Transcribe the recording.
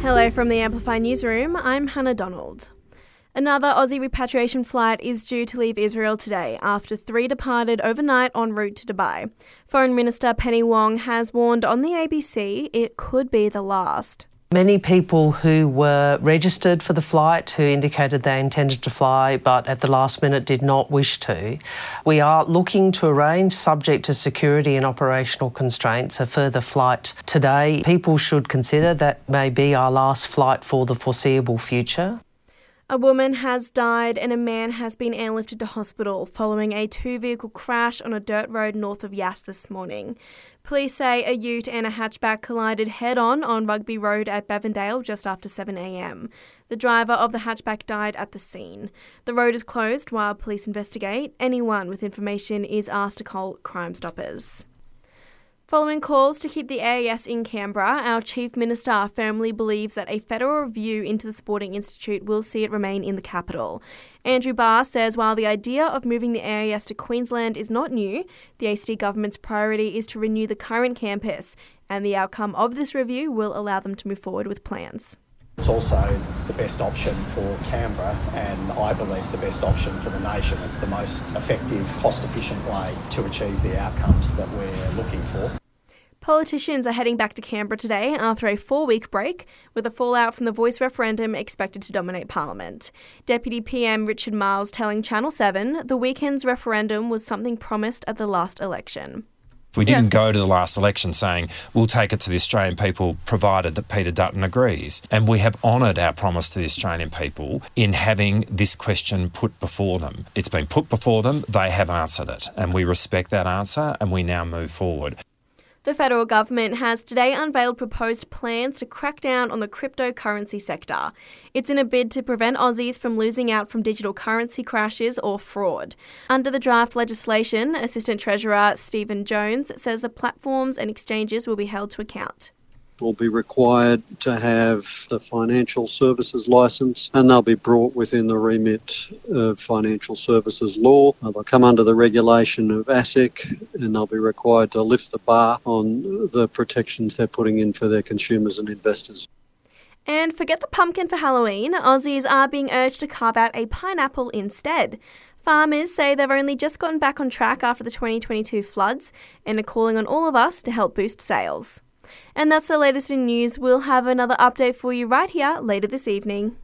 Hello from the Amplify Newsroom. I'm Hannah Donald. Another Aussie repatriation flight is due to leave Israel today after three departed overnight en route to Dubai. Foreign Minister Penny Wong has warned on the ABC it could be the last. Many people who were registered for the flight who indicated they intended to fly but at the last minute did not wish to. We are looking to arrange, subject to security and operational constraints, a further flight today. People should consider that may be our last flight for the foreseeable future. A woman has died and a man has been airlifted to hospital following a two vehicle crash on a dirt road north of Yass this morning. Police say a ute and a hatchback collided head on on Rugby Road at Bevendale just after 7am. The driver of the hatchback died at the scene. The road is closed while police investigate. Anyone with information is asked to call Crime Stoppers. Following calls to keep the AIS in Canberra, our Chief Minister firmly believes that a federal review into the Sporting Institute will see it remain in the capital. Andrew Barr says while the idea of moving the AIS to Queensland is not new, the ACT government's priority is to renew the current campus, and the outcome of this review will allow them to move forward with plans. It's also the best option for Canberra and I believe the best option for the nation. It's the most effective, cost efficient way to achieve the outcomes that we're looking for. Politicians are heading back to Canberra today after a four week break, with the fallout from the voice referendum expected to dominate Parliament. Deputy PM Richard Marles telling Channel 7 the weekend's referendum was something promised at the last election. We didn't yeah. go to the last election saying we'll take it to the Australian people provided that Peter Dutton agrees. And we have honoured our promise to the Australian people in having this question put before them. It's been put before them, they have answered it. And we respect that answer and we now move forward. The federal government has today unveiled proposed plans to crack down on the cryptocurrency sector. It's in a bid to prevent Aussies from losing out from digital currency crashes or fraud. Under the draft legislation, Assistant Treasurer Stephen Jones says the platforms and exchanges will be held to account will be required to have the financial services license and they'll be brought within the remit of financial services law. They'll come under the regulation of ASIC and they'll be required to lift the bar on the protections they're putting in for their consumers and investors. And forget the pumpkin for Halloween, Aussies are being urged to carve out a pineapple instead. Farmers say they've only just gotten back on track after the 2022 floods and are calling on all of us to help boost sales. And that's the latest in news. We'll have another update for you right here later this evening.